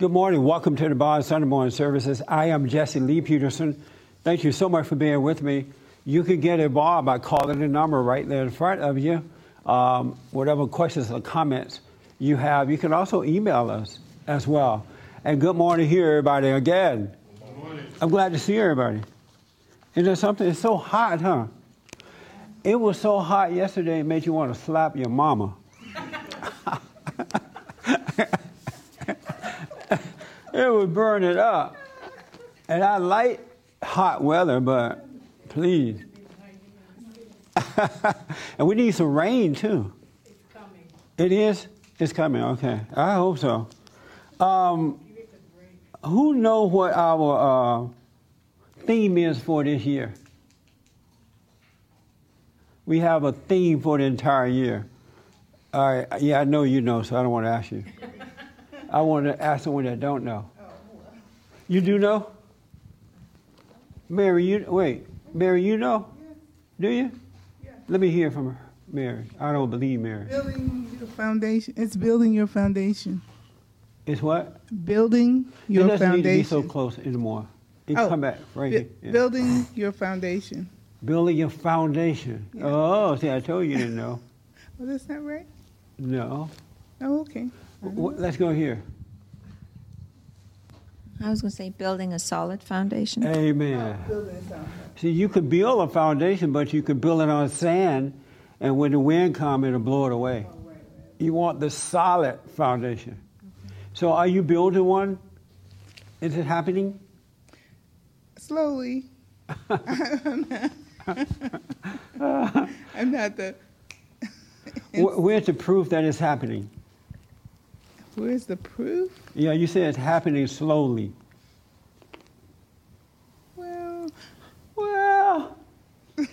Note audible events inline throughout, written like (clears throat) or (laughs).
Good morning. Welcome to the Bond Sunday morning services. I am Jesse Lee Peterson. Thank you so much for being with me. You can get involved by calling the number right there in front of you. Um, whatever questions or comments you have, you can also email us as well. And good morning here, everybody, again. Good morning. I'm glad to see everybody. Is there something? It's so hot, huh? It was so hot yesterday, it made you want to slap your mama. (laughs) it would burn it up. And I like hot weather, but please. (laughs) and we need some rain too. It's coming. It is? It's coming, okay. I hope so. Um, who know what our uh, theme is for this year? We have a theme for the entire year. All right, yeah, I know you know, so I don't want to ask you. I want to ask someone that don't know. You do know? Mary, you wait. Mary, you know? Do you? Yeah. Let me hear from her, Mary. I don't believe Mary. Building your foundation. It's building your foundation. It's what? Building your it doesn't need to be foundation. so close anymore. You Oh, come back right Bu-. Yeah. Building your foundation. Building your foundation. Yeah. Oh, see, I told you you didn't know. Oh, that's not right. No. Oh, okay. W- let's go here. I was going to say building a solid foundation. Amen. Building a foundation. See, you could build a foundation, but you could build it on sand, and when the wind comes, it'll blow it away. You want the solid foundation. So, are you building one? Is it happening? Slowly. I'm (laughs) not, (laughs) I'm not the. Wh- Where's the proof that it's happening? Where's the proof? Yeah, you said it's happening slowly. Well, Well, (laughs)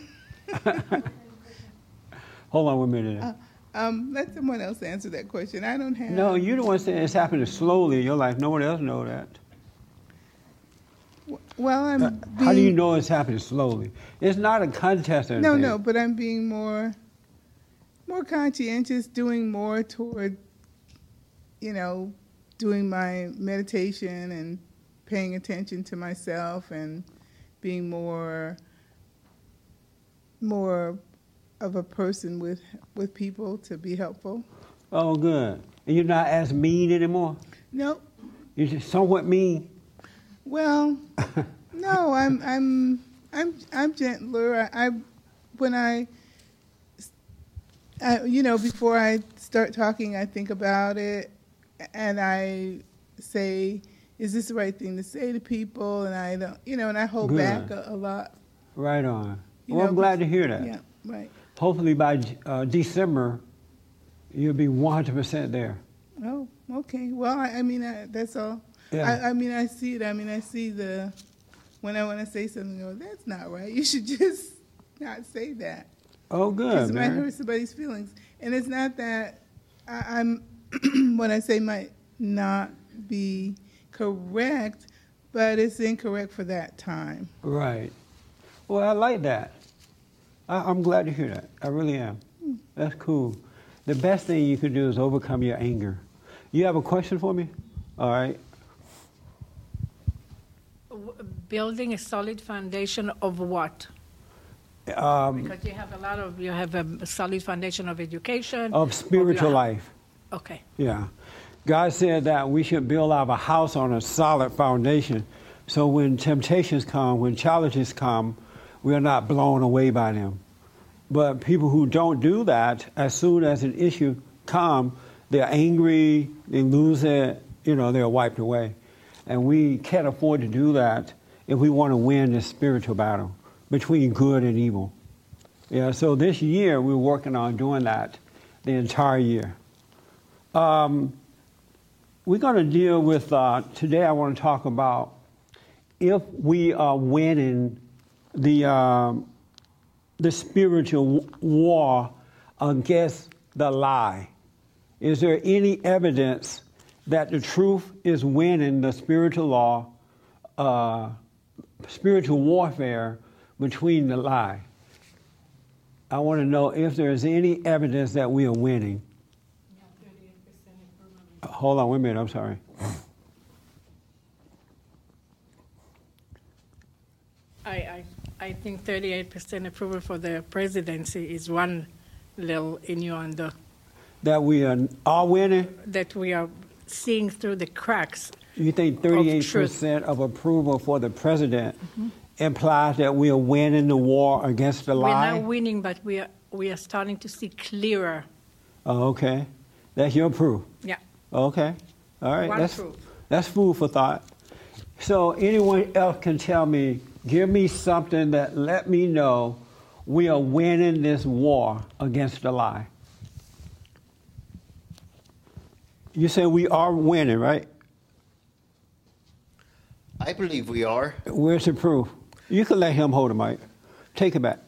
hold on one minute. uh, um, let someone else answer that question. I don't have. no, you the one saying it's happening slowly in your life. No one else know that. Well, I'm. Uh, being, How do you know it's happening slowly? It's not a contest or No, no, but I'm being more, more conscientious, doing more toward, you know, doing my meditation and paying attention to myself and being more, more of a person with with people to be helpful. Oh, good. And you're not as mean anymore. No, You're just somewhat mean. well, (laughs) no, I'm I'm I'm I'm gentler. I, I when I, I, you know, before I start talking, I think about it, and I say, "Is this the right thing to say to people?" And I don't, you know, and I hold Good. back a, a lot. Right on. You well, know, I'm glad to hear that. Yeah, right. Hopefully by uh, December, you'll be 100% there. Oh, okay. Well, I, I mean, I, that's all. Yeah. I, I mean, I see it. I mean, I see the when I want to say something. Oh, that's not right. You should (laughs) just not say that. Oh, good. Because it might hurt somebody's feelings. And it's not that I, I'm, (clears throat) what I say might not be correct, but it's incorrect for that time. Right. Well, I like that. I, I'm glad to hear that. I really am. That's cool. The best thing you can do is overcome your anger. You have a question for me? All right. Building a solid foundation of what? Um, Because you have a lot of, you have a solid foundation of education. of spiritual your- life. Okay. Yeah. God said that we should build our house on a solid foundation. So when temptations come, when challenges come, we are not blown away by them. But people who don't do that, as soon as an issue come, they're angry, they lose it, you know, they're wiped away. And we can't afford to do that if we want to win this spiritual battle between good and evil. Yeah, so this year we're working on doing that the entire year. Um, we're going to deal with, uh, today I want to talk about if we are winning the, um, the spiritual war against the lie. Is there any evidence that the truth is winning the spiritual law, uh, spiritual warfare between the lie? I want to know if there is any evidence that we are winning hold on one minute, I'm sorry. I, I, I think 38% approval for the presidency is one little innuendo. That we are all winning? That we are seeing through the cracks. You think 38% of, of approval for the president mm-hmm. implies that we are winning the war against the lie? We're not winning, but we are, we are starting to see clearer. Oh, okay. That's your proof. Yeah. Okay. All right. One that's, that's food for thought. So anyone else can tell me, give me something that let me know we are winning this war against the lie. You say we are winning, right? I believe we are. Where's the proof? You can let him hold the mic. Take it back.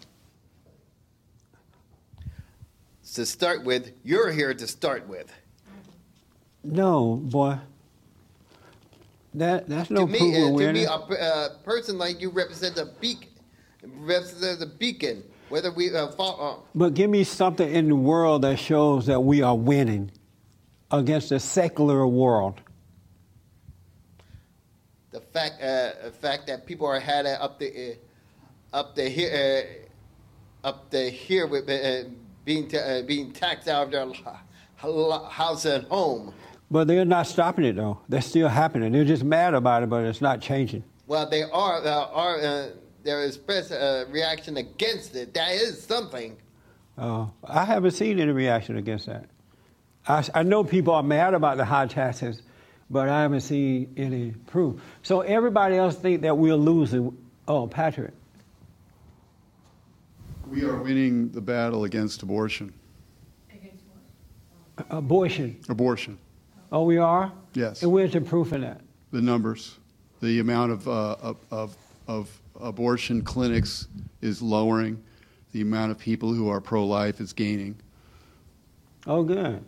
To start with, you're here to start with. No, boy. That that's no to proof me, we're uh, to me, a, uh person like you represent a beacon. Represent a beacon. Whether we uh, fall, But give me something in the world that shows that we are winning against the secular world. the fact, uh, the fact that people are had up the, uh, up the here, uh, up the here with uh, being ta- uh, being taxed out of their ho- house and home. But they're not stopping it though. They're still happening. They're just mad about it, but it's not changing. Well, they are uh, are uh, there is press uh, reaction against it. That is something. Uh, I haven't seen any reaction against that. I, I know people are mad about the high taxes, but I haven't seen any proof. So everybody else think that we're losing. Oh, Patrick. We are winning the battle against abortion. Abortion. Abortion, Oh, we are? Yes. And where's the proof in that? the numbers, the amount of, uh, of, of, of abortion clinics is lowering. The amount of people who are pro-life is gaining. Oh, good.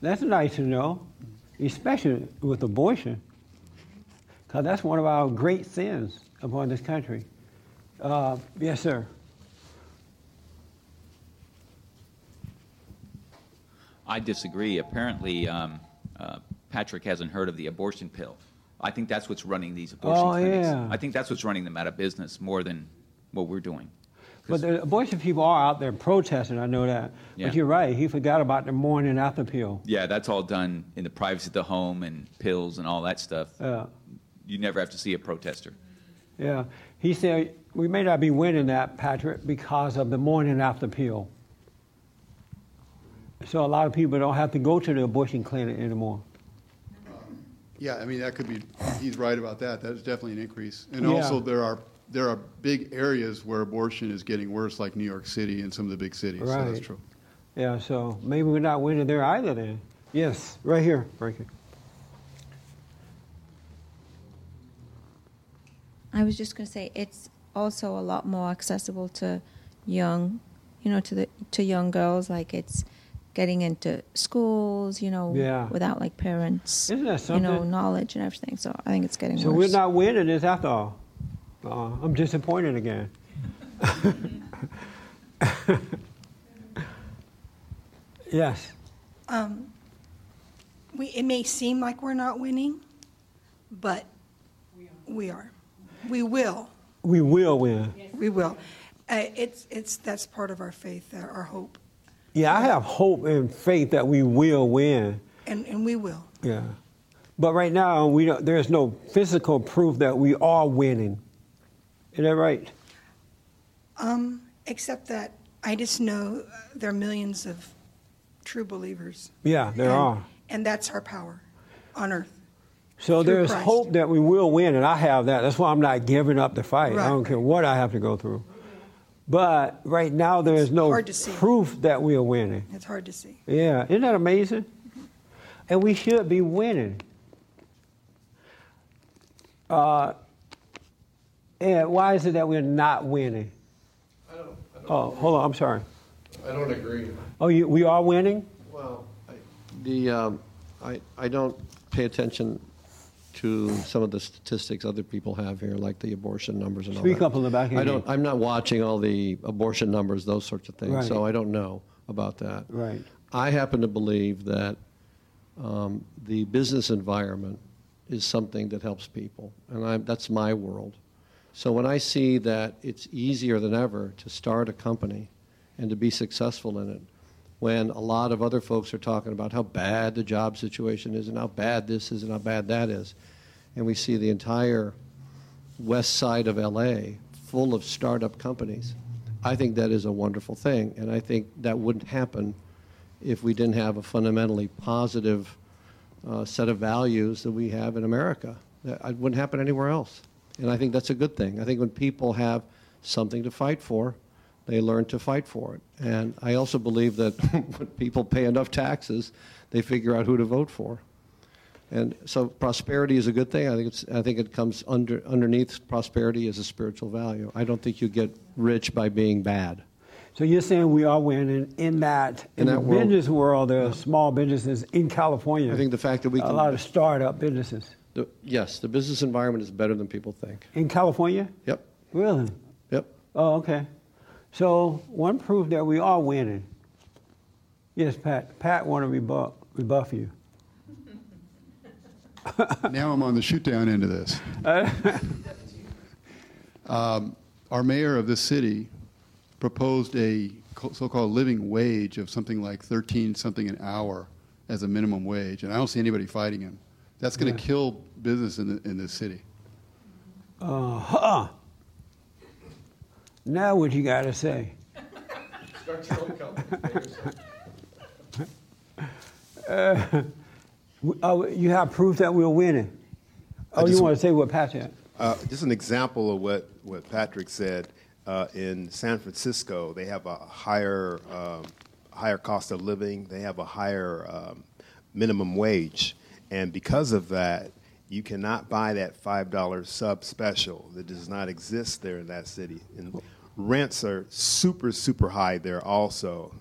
That's nice to know, especially with abortion, because that's one of our great sins upon this country. Uh, yes, sir. I disagree. Apparently, um, uh, Patrick hasn't heard of the abortion pill. I think that's what's running these abortion Oh, clinics. yeah. I think that's what's running them out of business more than what we're doing. But the abortion people are out there protesting, I know that. Yeah. But you're right, he forgot about the morning after pill. Yeah, that's all done in the privacy of the home and pills and all that stuff. Yeah. You never have to see a protester. Yeah. He said, we may not be winning that, Patrick, because of the morning after pill. So a lot of people don't have to go to the abortion clinic anymore. Yeah, I mean, that could be, he's right about that. That is definitely an increase. And Yeah. also, there are, there are big areas where abortion is getting worse, like New York City and some of the big cities. So Right. that's true. Yeah, so maybe we're not winning there either then. Yes, right here, Frankie. I was just going to say it's also a lot more accessible to young, you know, to the to young girls. Like it's getting into schools, you know, Yeah. without like parents, Isn't that you know, knowledge and everything. So I think it's getting So worse. we're not winning this after all. Uh, I'm disappointed again. (laughs) yes. Um, we, it may seem like we're not winning, but we are. We will. We will win. We will. Uh, it's, it's, that's part of our faith, our, our hope, Yeah, I have hope and faith that we will win. and, and we will. Yeah. But right now, we don't, there's no physical proof that we are winning. Is that right? Um, except that I just know uh, there are millions of true believers. Yeah, there and, are. And that's our power on earth. So there's Christ. hope that we will win, and I have that. That's why I'm not giving up the fight. I don't care what I have to go through. But right now, there is no hard to see. proof that we are winning. It's hard to see. Yeah, isn't that amazing? And we should be winning. Uh, and why is it that we're not winning? I don't, I don't, Oh, hold on, I'm sorry. I don't agree. Oh, you, we are winning? Well, I- the, um, I, I don't pay attention to some of the statistics other people have here, like the abortion numbers and all that. Speak up in the back I don't. I'm not watching all the abortion numbers, those sorts of things, so I don't know about that. Right. I happen to believe that um, the business environment is something that helps people, and I, that's my world. So when I see that it's easier than ever to start a company and to be successful in it, when a lot of other folks are talking about how bad the job situation is and how bad this is and how bad that is, and we see the entire west side of LA full of startup companies, I think that is a wonderful thing. And I think that wouldn't happen if we didn't have a fundamentally positive uh, set of values that we have in America. That wouldn't happen anywhere else. And I think that's a good thing. I think when people have something to fight for, they learn to fight for it. And I also believe that (laughs) when people pay enough taxes, they figure out who to vote for. And so prosperity is a good thing. I think it's, I think it comes under, underneath prosperity as a spiritual value. I don't think you get rich by being bad. So you're saying we are winning in that in, In the that world. business world. There are small businesses in California. I think the fact that we a can, lot of startup businesses the, yes, the business environment is better than people think. in California. Yep, Really? yep. Oh, okay. So one proof that we are winning. Yes, Pat. Pat want to rebuff, rebuff you. (laughs) now I'm on the shoot down end of this. (laughs) um, our mayor of this city proposed a so-called living wage of something like 13 something an hour as a minimum wage, and I don't see anybody fighting him. That's going to Yeah. kill business in, the, in this city. Uh huh. Now what you got to say? Uh, w- oh, you have proof that we're winning. Oh, you want to say what Pat said? Uh, just an example of what, what Patrick said. Uh, in San Francisco, they have a higher um, higher cost of living. They have a higher um, minimum wage, and because of that, you cannot buy that five dollar sub special that does not exist there in that city. And rents are super super high there also.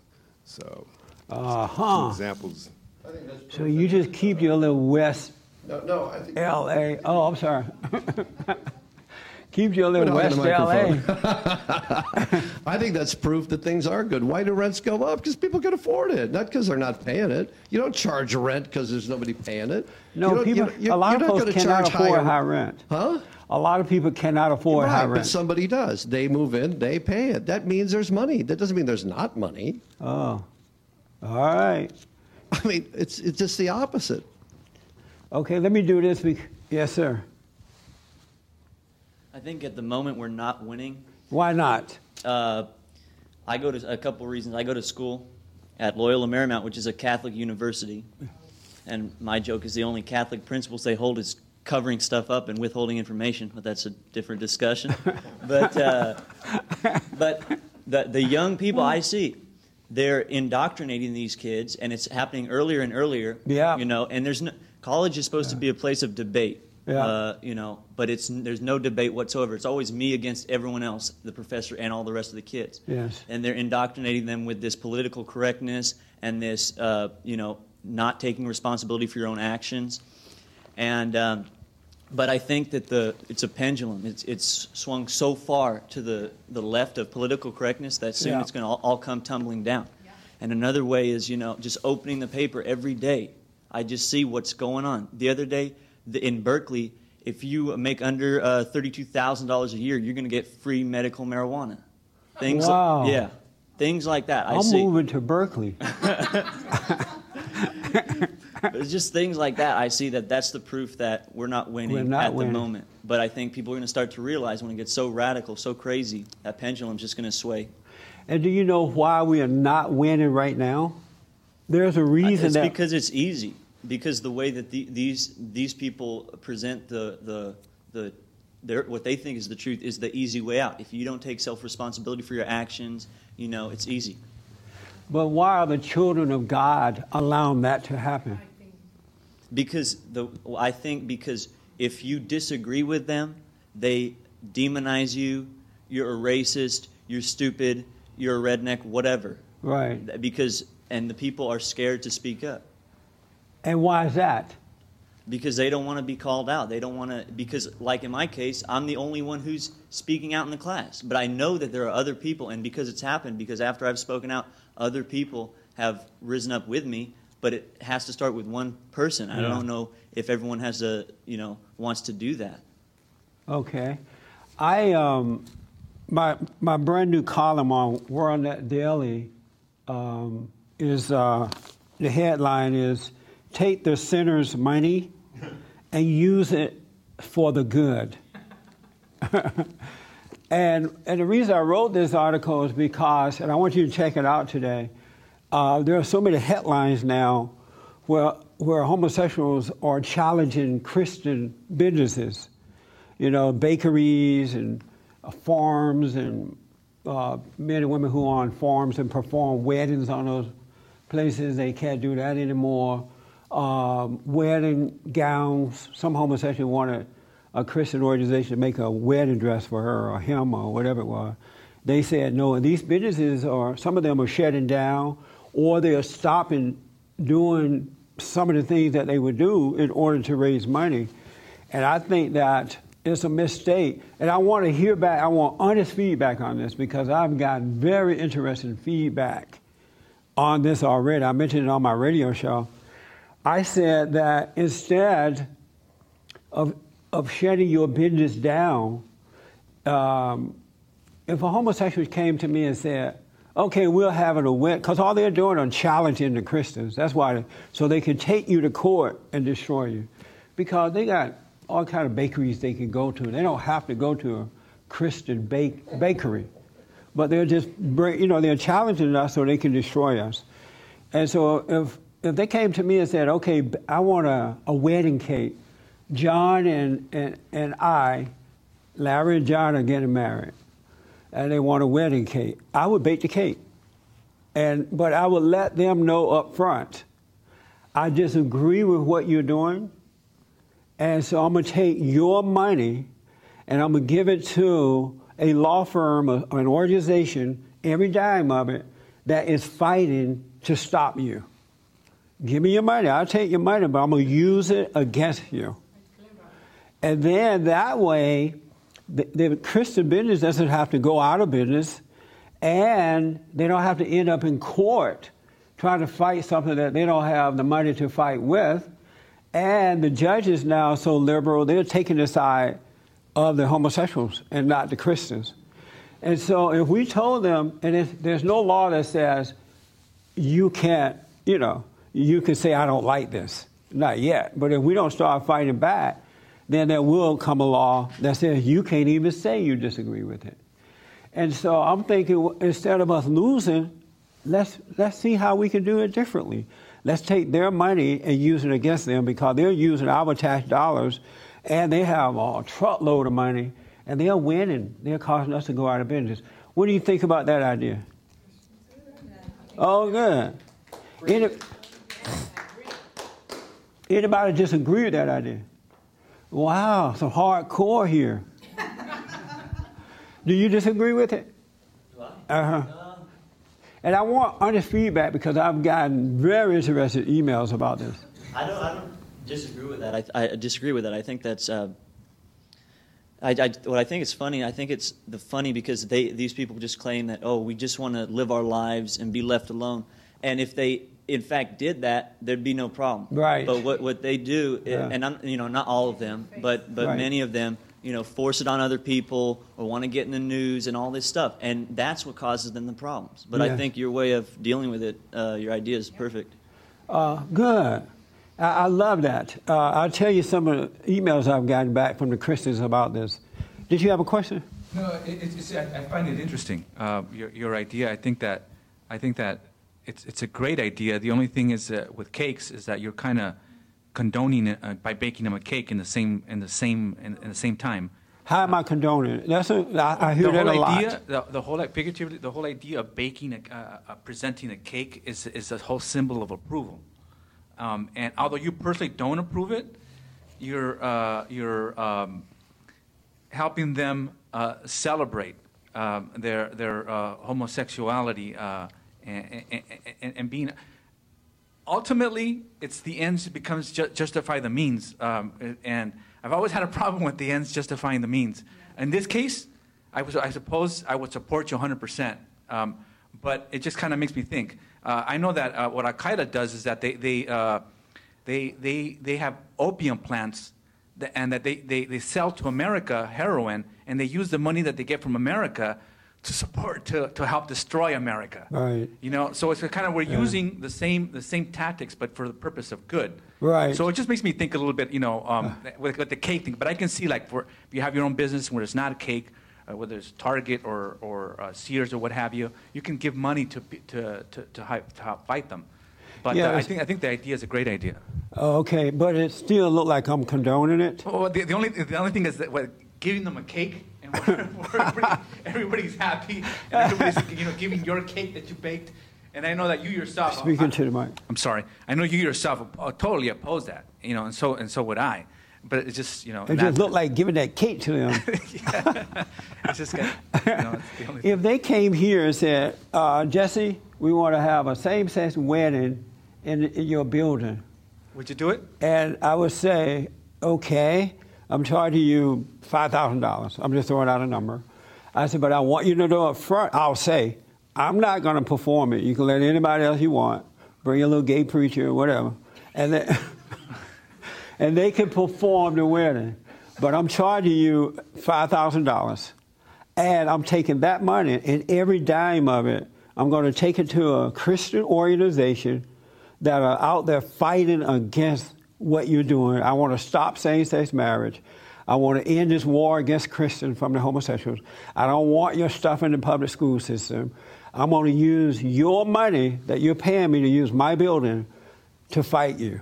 So, Uh two huh. examples. So you just keep your little West No, no, I think. L.A. Oh, I'm sorry. (laughs) keep your Put little on West L.A. (laughs) I think that's proof that things are good. Why do rents go up? Because people can afford it, not because they're not paying it. You don't charge rent because there's nobody paying it. No, people. you- you- a lot of folks cannot afford higher- high rent. Huh? A lot of people cannot afford right, high but rent. somebody does. They move in, they pay it. That means there's money. That doesn't mean there's not money. oh, all right. I mean, it's it's just the opposite. Okay, let me do this. Yes, sir. I think at the moment we're not winning. Why not? Uh, I go to a couple of reasons. I go to school at Loyola Marymount, which is a Catholic university, and my joke is the only Catholic principles they hold is covering stuff up and withholding information. But that's a different discussion. (laughs) but uh, but the the young people I see, they're indoctrinating these kids, and it's happening earlier and earlier. Yeah. You know, and there's no college is supposed to be a place of debate. Yeah. Uh, you know, but it's there's no debate whatsoever. It's always me against everyone else, the professor and all the rest of the kids. Yes. And they're indoctrinating them with this political correctness and this, uh, you know, not taking responsibility for your own actions. And um, but I think that the it's a pendulum. It's it's swung so far to the the left of political correctness that soon Yeah. it's going to all, all come tumbling down. Yeah. And another way is, you know, just opening the paper every day. I just see what's going on. The other day the, in Berkeley, if you make under uh, thirty-two thousand dollars a year, you're going to get free medical marijuana. Things, Wow. yeah, things like that. I I'm see. moving to Berkeley. (laughs) (laughs) It's just things like that. I see that that's the proof that we're not winning We're not at winning. the moment. But I think people are going to start to realize when it gets so radical, so crazy, that pendulum's just going to sway. And do you know why we are not winning right now? There's a reason it's that because it's easy. Because the way that the, these these people present the the the their, what they think is the truth is the easy way out. If you don't take self responsibility for your actions, you know it's easy. But why are the children of God allowing that to happen? Because the I think because if you disagree with them, they demonize you. You're a racist. You're stupid. You're a redneck. Whatever. Right. Because and the people are scared to speak up And why is that? because they don't want to be called out. They don't want to because like in my case, I'm the only one who's speaking out in the class. But I know that there are other people and because it's happened because after I've spoken out, other people have risen up with me, but it has to start with one person. I Yeah. don't know if everyone has a, you know, wants to do that. Okay. I um, my my brand new column on WorldNet Daily um, is uh, the headline is "Take the sinner's money and use it for the good." (laughs) and and the reason I wrote this article is because, and I want you to check it out today. Uh, there are so many headlines now where where homosexuals are challenging Christian businesses you know, bakeries and farms and uh, men and women who are on farms and perform weddings on those places. They can't do that anymore. Um, wedding gowns. Some homosexuals wanted a Christian organization to make a wedding dress for her or him or whatever it was. They said no. And these businesses are some of them are shutting down or they are stopping doing some of the things that they would do in order to raise money. And I think that it's a mistake. And I want to hear back, I want honest feedback on this because I've gotten very interesting feedback on this already. I mentioned it on my radio show. I said that instead of, of shutting your business down, um, if a homosexual came to me and said, okay, we'll have it a win, because all they're doing is challenging the Christians. That's why, they, so they can take you to court and destroy you. Because they got all kind of bakeries they can go to. They don't have to go to a Christian bake, bakery, but they're just you know they're challenging us so they can destroy us. And so if if they came to me and said, okay, I want a, a wedding cake, John and, and and I, Larry and John are getting married, and they want a wedding cake, I would bake the cake, and but I would let them know up front. I disagree with what you're doing and so I'm going to take your money and I'm going to give it to a law firm, an organization, every dime of it, that is fighting to stop you. Give me your money. I'll take your money, but I'm going to use it against you. And then that way, the, the Christian business doesn't have to go out of business, and they don't have to end up in court trying to fight something that they don't have the money to fight with and the judges now are so liberal, they're taking the side of the homosexuals and not the Christians. And so if we told them, and if, there's no law that says you can't, you know, you can say, I don't like this. Not yet. But if we don't start fighting back, then there will come a law that says you can't even say you disagree with it. And so I'm thinking instead of us losing, let's, let's see how we can do it differently. Let's take their money and use it against them because they're using our tax dollars and they have a truckload of money and they're winning. They're causing us to go out of business. What do you think about that idea? Oh, good. Any, anybody disagree with that idea? Wow, some hardcore here. do you disagree with it? Do I? Uh huh. And I want honest feedback because I've gotten very interested emails about this. I don't, I don't disagree with that. I, I disagree with that. I think that's. Uh, I, I, what I think is funny, I think it's the funny because they these people just claim that oh we just want to live our lives and be left alone, and if they in fact did that, there'd be no problem. Right. But what what they do, yeah. and I'm, you know not all of them, but but right. many of them, you know, force it on other people or want to get in the news and all this stuff. And that's what causes them the problems. But I think your way of dealing with it, uh, your idea is perfect. Uh, good. I, I, love that. Uh, I'll tell you some of the emails I've gotten back from the Christians about this. Did you have a question? No, it, it's, I, I, find it interesting. Uh, your, your idea. I think that I think that it's it's a great idea. The only thing is with cakes is that you're kind of condoning it uh, by baking them a cake in the same in the same in, in the same time. How am I condoning it? That's a, I, I hear the that a idea, lot. The, the whole figuratively, the whole idea of baking, a, uh, uh, presenting a cake is is a whole symbol of approval. Um, and although you personally don't approve it, you're uh, you're um, helping them uh, celebrate um, their their uh, homosexuality and, and, and, being ultimately, it's the ends becomes ju- justify the means, um, and I've always had a problem with the ends justifying the means. In this case, I, was, I suppose I would support you 100%, um, but it just kind of makes me think. Uh, I know that uh, what Al Qaeda does is that they they, uh, they they they have opium plants th- and that they, they, they sell to America heroin, and they use the money that they get from America to support, to, to help destroy America. Right. You know, so it's kind of, we're using the same, the same tactics, but for the purpose of good. Right. So it just makes me think a little bit, you know, um, with, with the cake thing. But I can see, like, for if you have your own business where it's not a cake, uh, whether it's Target or, or uh, Sears or what have you, you can give money to, to, to, to, to help fight them. But Yeah, uh, I, think, I think the idea is a great idea. Okay, but it still look like I'm condoning it. Well, the, the, only, the only thing is that what, giving them a cake and we're, (laughs) we're everybody, everybody's happy and everybody's you know, giving your cake that you baked. And I know that you yourself. Speaking to the mic. I'm sorry. I know you yourself uh, totally oppose that, you know, and so and so would I. But it just, you know, It just looked like giving that cake to them. (laughs) it's just, got- you know, it's the only if they came here and said, uh, Jesse, we want to have a same-sex wedding in, in your building, Would you do it? and I would say, okay, I'm charging you five thousand dollars. I'm just throwing out a number. I said, but I want you to know up front. I'll say, I'm not going to perform it. You can let anybody else you want. Bring a little gay preacher or whatever, and then (laughs) and they can perform the wedding. But I'm charging you five thousand dollars, and I'm taking that money and every dime of it. I'm going to take it to a Christian organization that are out there fighting against what you're doing. I want to stop same-sex marriage. I want to end this war against Christians from the homosexuals. I don't want your stuff in the public school system. I'm going to use your money that you're paying me to use my building to fight you.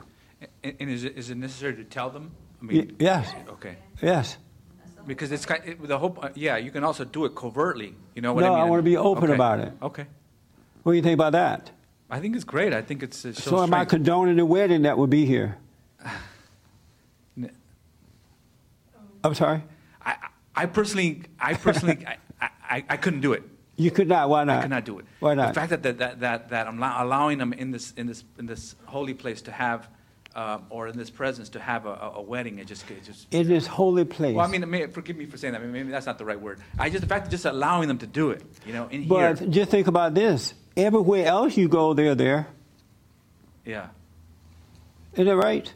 And, and is, it, is it necessary to tell them? I Y- yes. Okay. Yes. Because it's kind it, the hope. Uh, yeah, you can also do it covertly. You know what I mean? No. I wanna be open Okay. about it. Okay. What do you think about that? I think it's great. I think it's. it shows So am I condoning the wedding that would be here? I'm sorry? I, I personally, I personally, (laughs) I, I, I couldn't do it. You could not. Why not? I could not do it. Why not? The fact that that, that, that, that I'm allow- allowing them in this in this in this holy place to have, um, or in this presence to have a, a, wedding, it just it just. In this holy place. Well, I mean, may, forgive me for saying that. Maybe, maybe that's not the right word. I just the fact of just allowing them to do it, you know, in but here. just think about this. Everywhere else you go, they're there. Yeah. Isn't that right?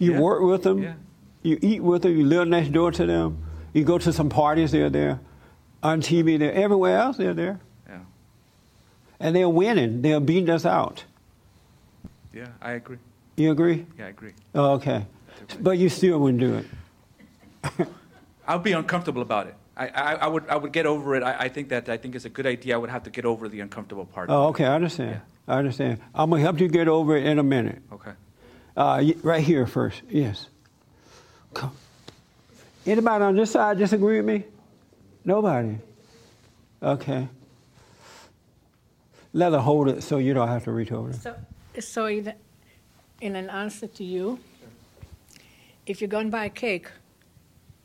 You Yeah. work with them. Yeah. You eat with them. You live next door to them. You go to some parties, they're there. On TV, they're everywhere else, they're there. Yeah. And they're winning. They're beating us out. Yeah, I agree. You agree? Yeah, I agree. Oh, okay. But you still wouldn't do it. (laughs) I would be uncomfortable about it. I, I, I would I would get over it. I, I think that I think it's a good idea. I would have to get over the uncomfortable part. Oh, okay. I understand. I understand. I'm going to help you get over it in a minute. Okay. Uh, right here first. Yes. Come. Anybody on this side disagree with me? Nobody. Okay. Let her hold it so you don't have to reach over. So, so in, in an answer to you, if you're going to buy a cake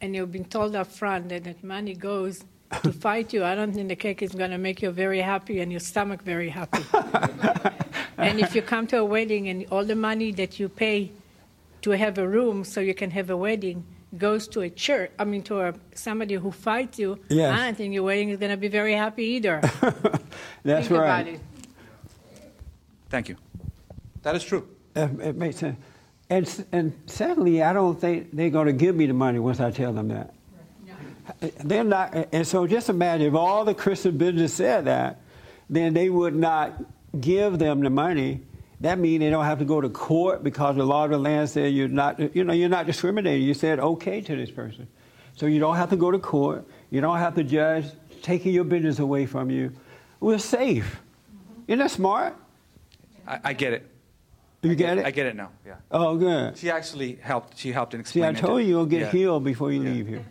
and you've been told up front that that money goes to fight you, I don't think the cake is going to make you very happy and your stomach very happy. (laughs) and if you come to a wedding and all the money that you pay to have a room so you can have a wedding goes to a church, I mean to a, somebody who fights you, Yes. I don't think your wedding is going to be very happy either. (laughs) That's think right. Thank you. That is true. It, it makes sense. And, s- and secondly, I don't think they're going to give me the money once I tell them that. They're not, and so just imagine if all the Christian business said that, then they would not give them the money. That means they don't have to go to court because the law of the land said you're not, you know, you're not discriminating. You said okay to this person, so you don't have to go to court. You don't have to judge taking your business away from you. We're safe. Isn't that smart? I, I get it. You get it? I get it now. Yeah. Oh, good. She actually helped. She helped and See, I told it. you you'll get Yeah. healed before you leave here.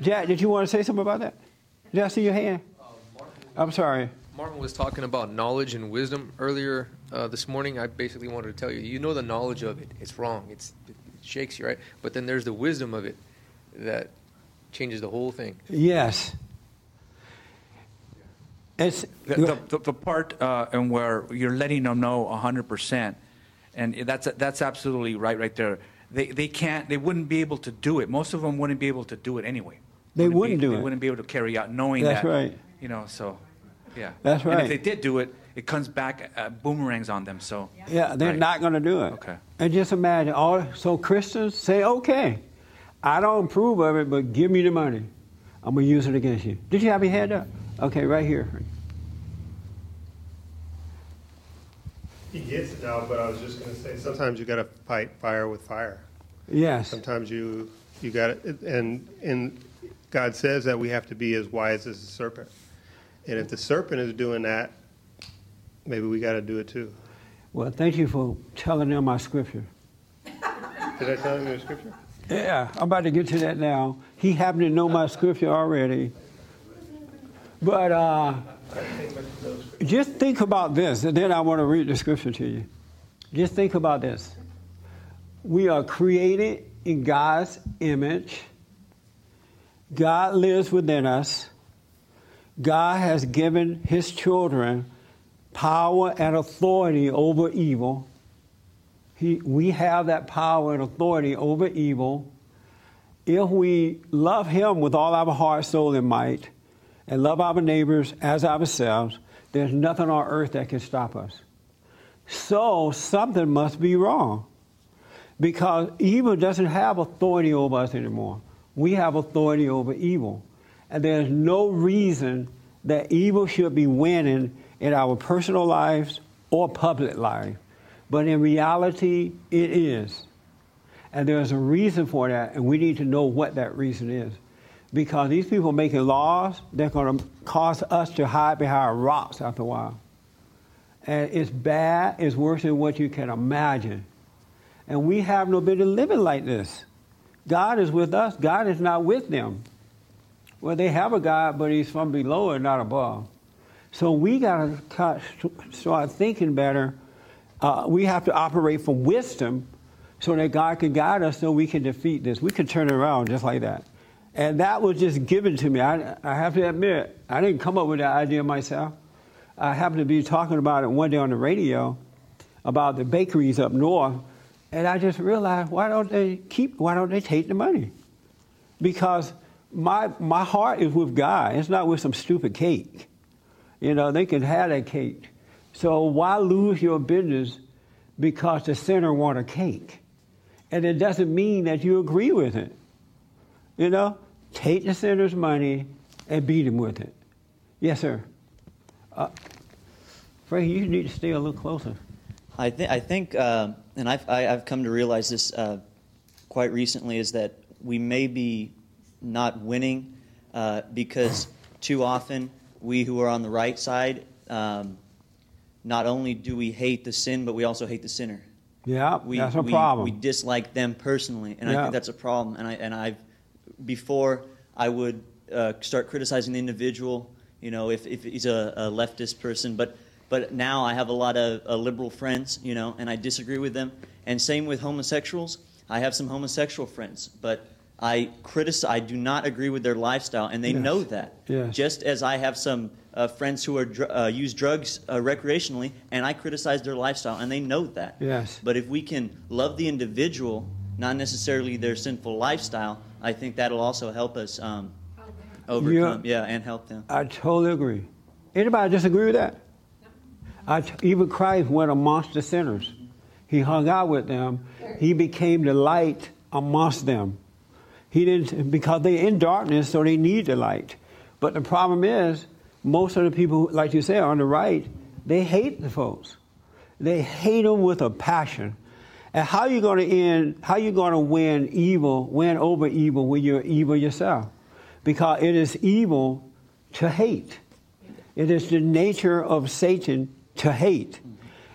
Jack, did you want to say something about that? Did I see your hand? Uh, I'm sorry. Martin was talking about knowledge and wisdom earlier uh, this morning. I basically wanted to tell you, you know the knowledge of it. It's wrong. It's, it shakes you, right? But then there's the wisdom of it that changes the whole thing. Yes. It's The, the, the, the part uh, and where you're letting them know 100%, and that's that's absolutely right, right there. They they can't. They wouldn't be able to do it. Most of them wouldn't be able to do it anyway. They be- wouldn't do they it. wouldn't be able to carry out knowing That's that. right. You know. So, yeah. That's right. And if they did do it, it comes back uh, boomerangs on them. So Yeah, they're Right. not going to do it. Okay. And just imagine, all so Christians say, okay, I don't approve of it, but give me the money. I'm going to use it against you. Did you have your hand up? Okay, right here. He gets it now, but I was just going to say, sometimes you got to fight fire with fire. Yes. Sometimes you you got to, and and God says that we have to be as wise as a serpent. And if the serpent is doing that, maybe we got to do it too. Well, thank you for telling them my scripture. Did I tell him your scripture? Yeah, I'm about to get to that now. He happened to know my scripture already. But uh, just think about this, and then I want to read the scripture to you. Just think about this. We are created in God's image. God lives within us. God has given his children power and authority over evil. He, we have that power and authority over evil. If we love him with all our heart, soul, and might, and love our neighbors as ourselves, there's nothing on earth that can stop us. So something must be wrong because evil doesn't have authority over us anymore. We have authority over evil. And there's no reason that evil should be winning in our personal lives or public life. But in reality, it is. And there's a reason for that, and we need to know what that reason is. Because these people making laws, they're going to cause us to hide behind rocks after a while. And it's bad, it's worse than what you can imagine. And we have no business living like this. God is with us, God is not with them. Well, they have a God, but he's from below and not above. So we got to start thinking better. Uh, we have to operate from wisdom so that God can guide us so we can defeat this. We can turn it around just like that. And that was just given to me. I, I have to admit, I didn't come up with that idea myself. I happened to be talking about it one day on the radio about the bakeries up north, and I just realized why don't they keep? Why don't they take the money? Because my my heart is with God. It's not with some stupid cake. You know, they can have that cake. So why lose your business because the sinner want a cake? And it doesn't mean that you agree with it. You know, take the sinner's money and beat him with it. Yes, sir. Uh, Frank, you need to stay a little closer. I, th- I think, uh, and I've, I, I've come to realize this uh, quite recently, is that we may be not winning uh, because too often we who are on the right side, um, not only do we hate the sin, but we also hate the sinner. Yeah, We, that's a we, problem. We dislike them personally, and I think that's a problem. And I and I've before I would uh, start criticizing the individual, you know, if, if he's a, a leftist person, but but now I have a lot of uh, liberal friends, you know, and I disagree with them. And same with homosexuals. I have some homosexual friends, but I criticize. I do not agree with their lifestyle, and they Yes. know that. Yes. Just as I have some uh, friends who are dr- uh, use drugs uh, recreationally, and I criticize their lifestyle, and they know that. Yes. But if we can love the individual, not necessarily their sinful lifestyle, I think that'll also help us um, overcome. Yeah, and help them. I totally agree. Anybody disagree with that? I t- even Christ went amongst the sinners. He hung out with them. He became the light amongst them. He didn't because they're in darkness, so they need the light. But the problem is, most of the people, like you said, on the right, they hate the folks. They hate them with a passion. And how you going to end? How you going to win evil, win over evil when you're evil yourself? Because it is evil to hate. It is the nature of Satan to hate.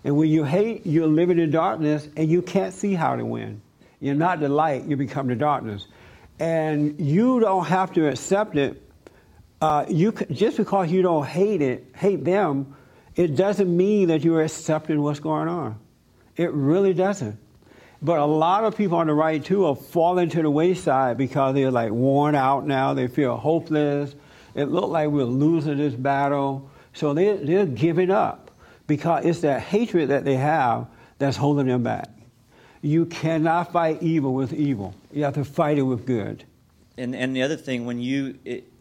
And when you hate, you're living in darkness and you can't see how to win. You're not the light, you become the darkness. And you don't have to accept it. Uh, you just because you don't hate it, hate them, it doesn't mean that you're accepting what's going on. It really doesn't. But a lot of people on the right too are falling to the wayside because they're like worn out now. They feel hopeless. It looked like we're losing this battle. So they, they're giving up because it's that hatred that they have that's holding them back. You cannot fight evil with evil. You have to fight it with good. And and the other thing, when you, it,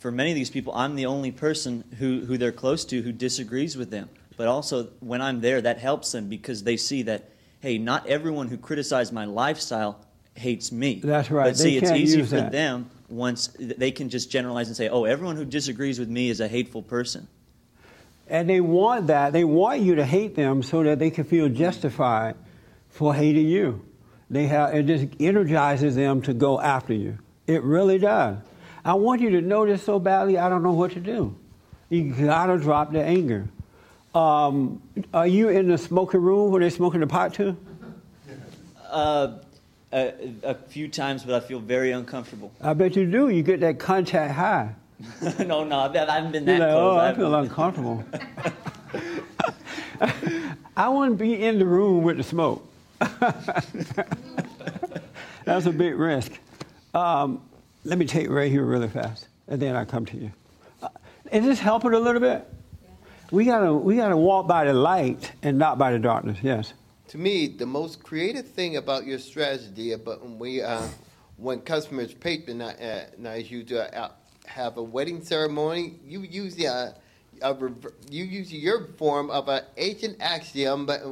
for many of these people, I'm the only person who who they're close to who disagrees with them. But also when I'm there, that helps them because they see that, hey, not everyone who criticized my lifestyle hates me. That's right. But They see, it's easy for that. them once they can just generalize and say, oh, everyone who disagrees with me is a hateful person. And they want that. They want you to hate them so that they can feel justified for hating you. They have it just energizes them to go after you. It really does. I want you to know this so badly. I don't know what to do. You gotta drop the anger. Um, are you in the smoking room where they're smoking the pot too? Uh, a, a few times, but I feel very uncomfortable. I bet you do. You get that contact high. (laughs) no, no, I haven't been You're that like, close. oh, I haven't- feel uncomfortable. (laughs) (laughs) I wouldn't be in the room with the smoke. (laughs) That's a big risk. Um, let me take it right here really fast, and then I come to you. Uh, is this helping a little bit? We gotta we gotta walk by the light and not by the darkness. Yes. To me, the most creative thing about your strategy, about when we, uh, when customers patronize you to uh, have a wedding ceremony, you use the, uh, a rever- you use your form of an ancient axiom, but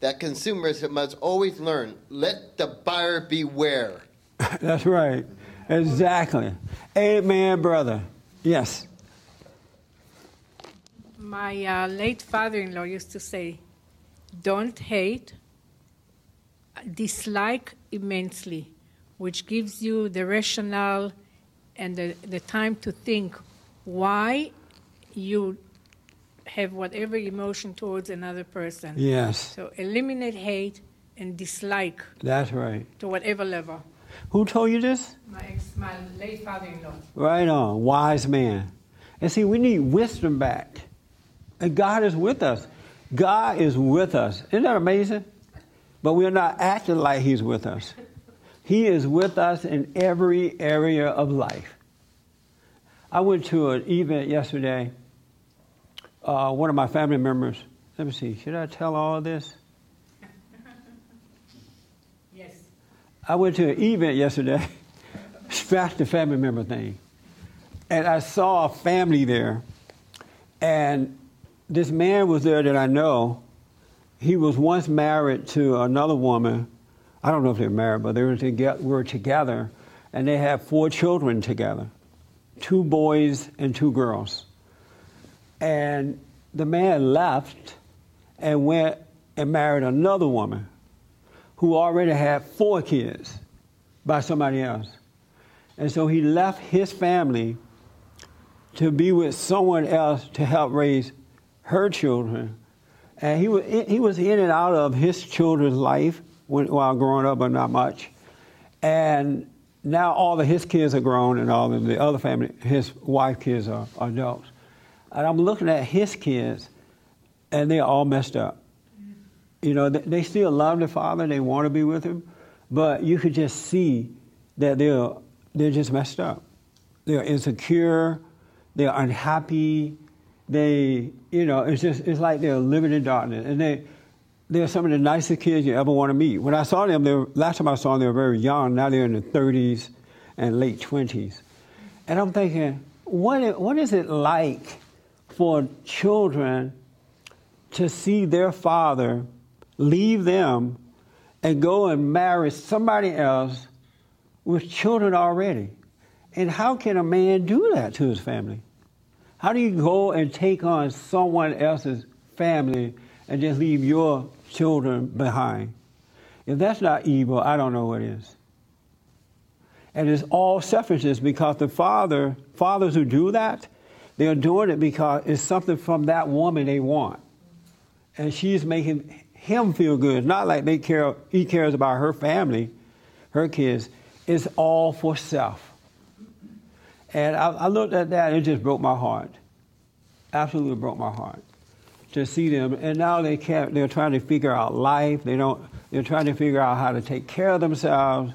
that consumers must always learn: let the buyer beware. (laughs) That's right. Exactly. Amen, brother. Yes. My uh, late father-in-law used to say, "Don't hate, dislike immensely," which gives you the rationale and the, the time to think why you have whatever emotion towards another person. Yes. So eliminate hate and dislike That's right. to whatever level. Who told you this? My ex, my late father-in-law. Right on, wise man. And see, we need wisdom back. And God is with us. God is with us. Isn't that amazing? But we're not acting like He's with us. He is with us in every area of life. I went to an event yesterday. Uh, one of my family members, let me see, should I tell all of this? (laughs) Yes. I went to an event yesterday, (laughs) scratch the family member thing. And I saw a family there. And this man was there that I know. He was once married to another woman. I don't know if they're married, but they were together, were together. And they had four children together two boys and two girls. And the man left and went and married another woman who already had four kids by somebody else. And so he left his family to be with someone else to help raise her children. And he was, he was in and out of his children's life while growing up, but not much. And now all of his kids are grown, and all of the other family, his wife kids are adults. And I'm looking at his kids, and they're all messed up. You know, they, still love their father, they want to be with him, but you could just see that they're, they're just messed up. They're insecure, they're unhappy, they, you know, it's just, it's like they're living in darkness. And they, they're some of the nicest kids you ever want to meet. When I saw them, they were, last time I saw them, they were very young. Now they're in their 30s and late 20s. And I'm thinking, what, what is it like for children to see their father leave them and go and marry somebody else with children already? And how can a man do that to his family? How do you go and take on someone else's family and just leave your children behind? If that's not evil, I don't know what is. And it's all selfishness because the father, fathers who do that, they're doing it because it's something from that woman they want. And she's making him feel good. It's not like they care, he cares about her family, her kids. It's all for self. And I, I looked at that, and it just broke my heart. Absolutely broke my heart to see them. And now they can't. They're trying to figure out life. They don't. They're trying to figure out how to take care of themselves,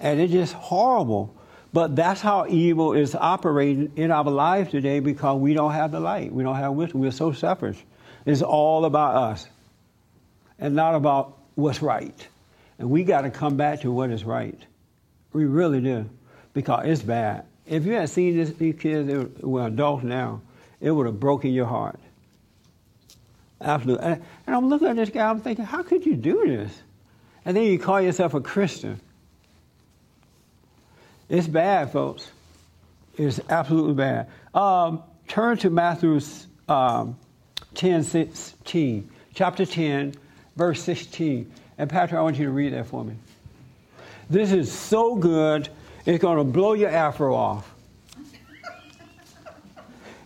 and it's just horrible. But that's how evil is operating in our lives today because we don't have the light. We don't have wisdom. We're so selfish. It's all about us, and not about what's right. And we got to come back to what is right. We really do, because it's bad. If you had seen this, these kids, they were, adults now, it would have broken your heart. Absolutely. And I'm looking at this guy, I'm thinking, how could you do this? And then you call yourself a Christian. It's bad, folks. It's absolutely bad. Um, turn to Matthew um, 10, 16, chapter 10, verse 16. And Patrick, I want you to read that for me. This is so good, it's going to blow your afro off.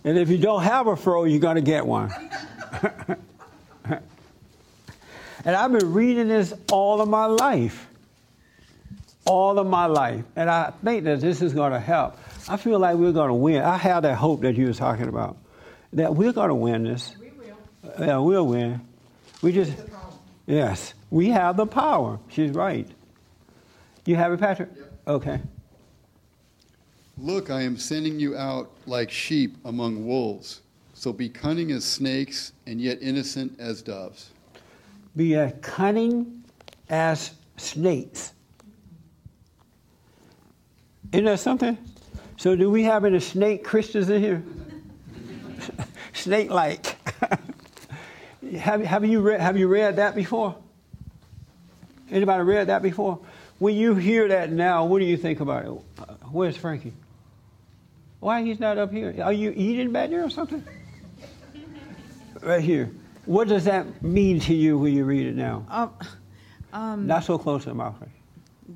And if you don't have a fro, you're going to get one. (laughs) and I've been reading this all of my life. All of my life. And I think that this is going to help. I feel like we're going to win. I have that hope that you were talking about, that we're going to win this. We will. Yeah, we'll win. We just, yes, we have the power. She's right. You have it, Patrick? Yep. Okay. Look, I am sending you out like sheep among wolves. So be cunning as snakes and yet innocent as doves. Be as cunning as snakes. Isn't that something? So, do we have any snake Christians in here? (laughs) snake like. (laughs) have, have, you read, have you read that before? Anybody read that before? When you hear that now, what do you think about it? Where's Frankie? Why he's not up here? Are you eating back there or something? (laughs) right here. What does that mean to you when you read it now? Um, um, not so close to the mouth.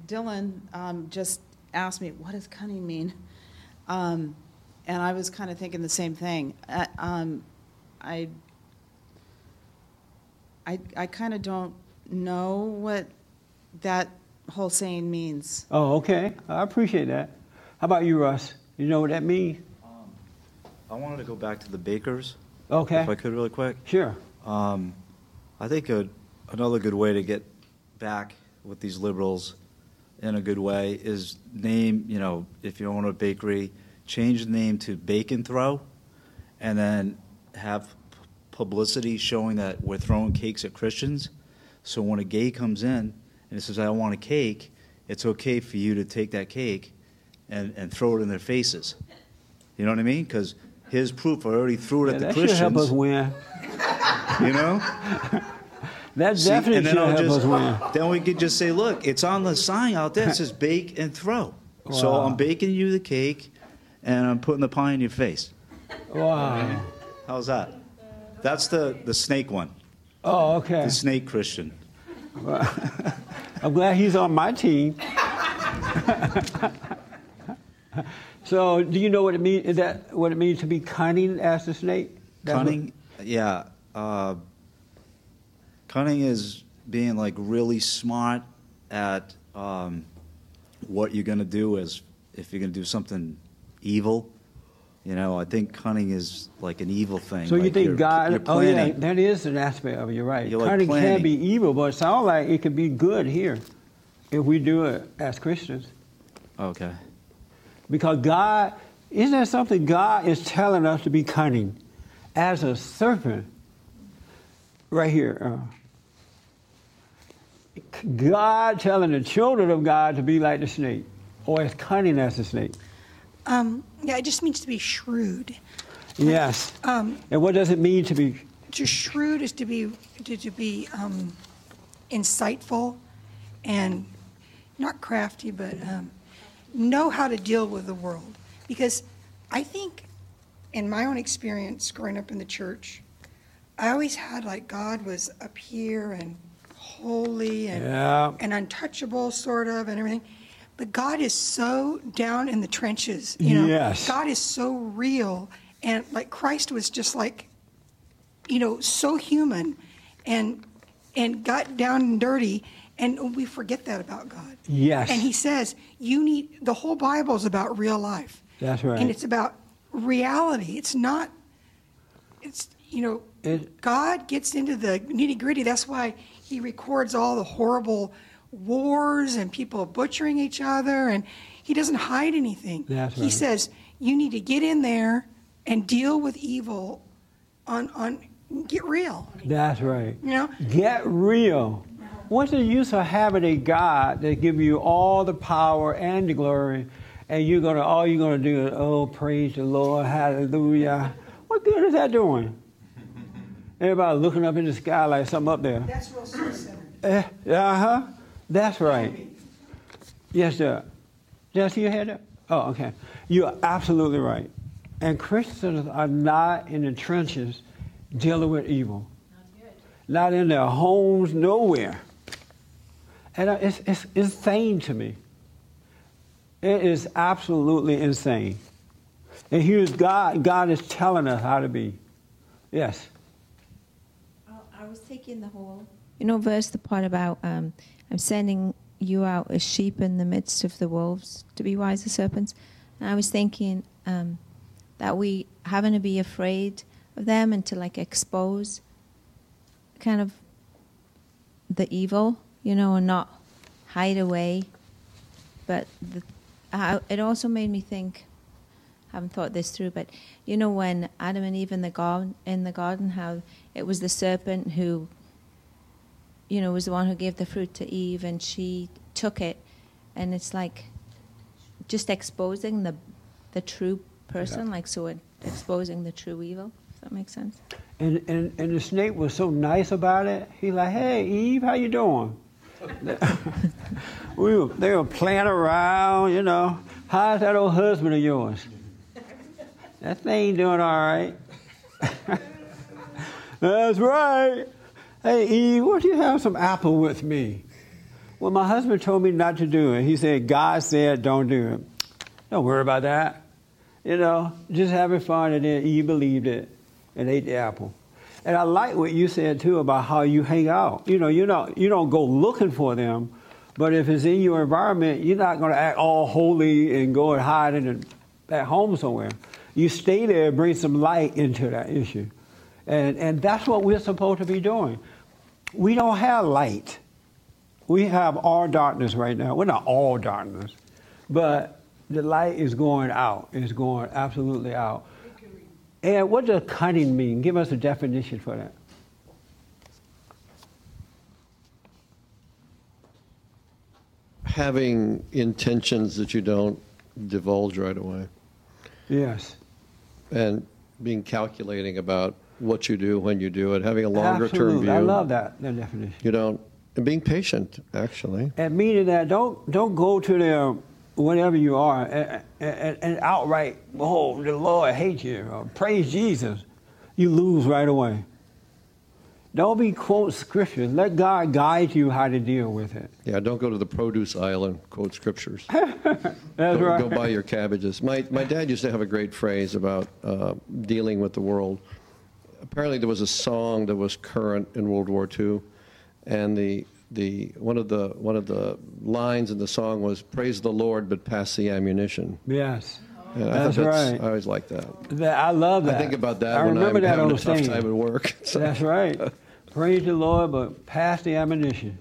Dylan um, just asked me, "What does cunning mean?" Um, and I was kind of thinking the same thing. Uh, um, I, I, I kind of don't know what that whole saying means. Oh, okay. I appreciate that. How about you, Russ? You know what that means? Um, I wanted to go back to the bakers. Okay. If I could, really quick. Sure. Um, I think a, another good way to get back with these liberals in a good way is name, you know, if you own a bakery, change the name to Bacon Throw, and then have publicity showing that we're throwing cakes at Christians. So when a gay comes in and says, I want a cake, it's okay for you to take that cake and, and throw it in their faces. You know what I mean? Because his proof I already threw it yeah, at the that Christians. Should help us win. You know? (laughs) that See, definitely and then I'll just, us win. Then we could just say, look, it's on the sign out there. It says (laughs) bake and throw. So I'm baking you the cake and I'm putting the pie in your face. Wow. How's that? That's the, the snake one. Oh, okay. The snake Christian. (laughs) I'm glad he's on my team. (laughs) so, do you know what it means? Is that what it means to be cunning as a snake? What- Cunning, yeah. Uh, cunning is being like really smart at um, what you're going to do as if you're going to do something evil. You know, I think cunning is like an evil thing. So you like think you're- God? You're oh yeah, that is an aspect of it. You're right. You're like cunning can planning. be evil, but it sounds like it could be good here if we do it as Christians. Okay. Because God, isn't that something God is telling us to be cunning as a serpent? Right here. Uh, God telling the children of God to be like the snake or as cunning as the snake. Um, yeah, it just means to be shrewd. Yes. Um, and what does it mean to be? to shrewd is to be to, to be um, insightful and not crafty, but um, know how to deal with the world. Because I think, in my own experience growing up in the church, I always had like God was up here and holy and Yeah. and untouchable, sort of, and everything. But God is so down in the trenches. You know, Yes. God is so real, and like Christ was just like you know, so human and and got down and dirty and we forget that about God. Yes. And he says, you need the whole Bible is about real life. That's right. And it's about reality. It's not it's you know, It- God gets into the nitty-gritty. That's why he records all the horrible wars and people butchering each other and he doesn't hide anything. That's he right. says, you need to get in there and deal with evil on on get real. That's right. You know? Get real. What's the use of having a God that give you all the power and the glory, and you're gonna all you're gonna do is oh praise the Lord, hallelujah. What good is that doing? Everybody looking up in the sky like something up there. That's real self-centered. Eh, uh huh. That's right. Yes, sir. Did I see your head up? Oh, okay. You're absolutely right. And Christians are not in the trenches dealing with evil. Not in their homes, nowhere. And uh, it's, it's insane to me. It is absolutely insane. And here's God, God is telling us how to be. Yes. Was taking the whole, you know, verse, the part about um, I'm sending you out as sheep in the midst of the wolves to be wise as serpents. And I was thinking um, that we having to be afraid of them and to like expose kind of the evil, you know, and not hide away. But the, I, it also made me think. I haven't thought this through, but you know when Adam and Eve in the garden, in the garden, how it was the serpent who, you know, was the one who gave the fruit to Eve, and she took it, and it's like just exposing the the true person, Yeah. like so it, exposing the true evil. Does that make sense? And, and, and the snake was so nice about it. He's like, hey, Eve, how you doing? (laughs) we were, they were playing around, you know. How's that old husband of yours? (laughs) That thing doing all right. (laughs) That's right. Hey, Eve, why don't you have some apple with me? Well, my husband told me not to do it. He said, God said don't do it. Don't worry about that. You know, just having fun, and then Eve believed it and ate the apple. And I like what you said too about how you hang out. You know, you don't you don't go looking for them, but if it's in your environment, you're not going to act all holy and go and hide in a, at home somewhere. You stay there, and bring some light into that issue, and and that's what we're supposed to be doing. We don't have light. We have all darkness right now. We're not all darkness, but the light is going out. It's going absolutely out. And what does cunning mean? Give us a definition for that. Having intentions that you don't divulge right away. Yes. And being calculating about what you do, when you do it, having a longer term view. I love that, that definition. You don't, and being patient, actually. And meaning that don't don't go to them whatever you are and, and, and outright, oh, the Lord hates you, or praise Jesus. You lose right away. Don't be quote scriptures. Let God guide you how to deal with it. Yeah, don't go to the produce aisle and quote scriptures. (laughs) That's go, right. Go buy your cabbages. My, my dad used to have a great phrase about uh, dealing with the world. Apparently, there was a song that was current in World War II, and the, the, one, of the, one of the lines in the song was, Praise the Lord, but pass the ammunition. Yes. And I That's right. I always like that. That, I love that. I think about that I when remember I'm that having a tough time at work. (laughs) So- That's right. (laughs) Praise the Lord, but pass the ammunition.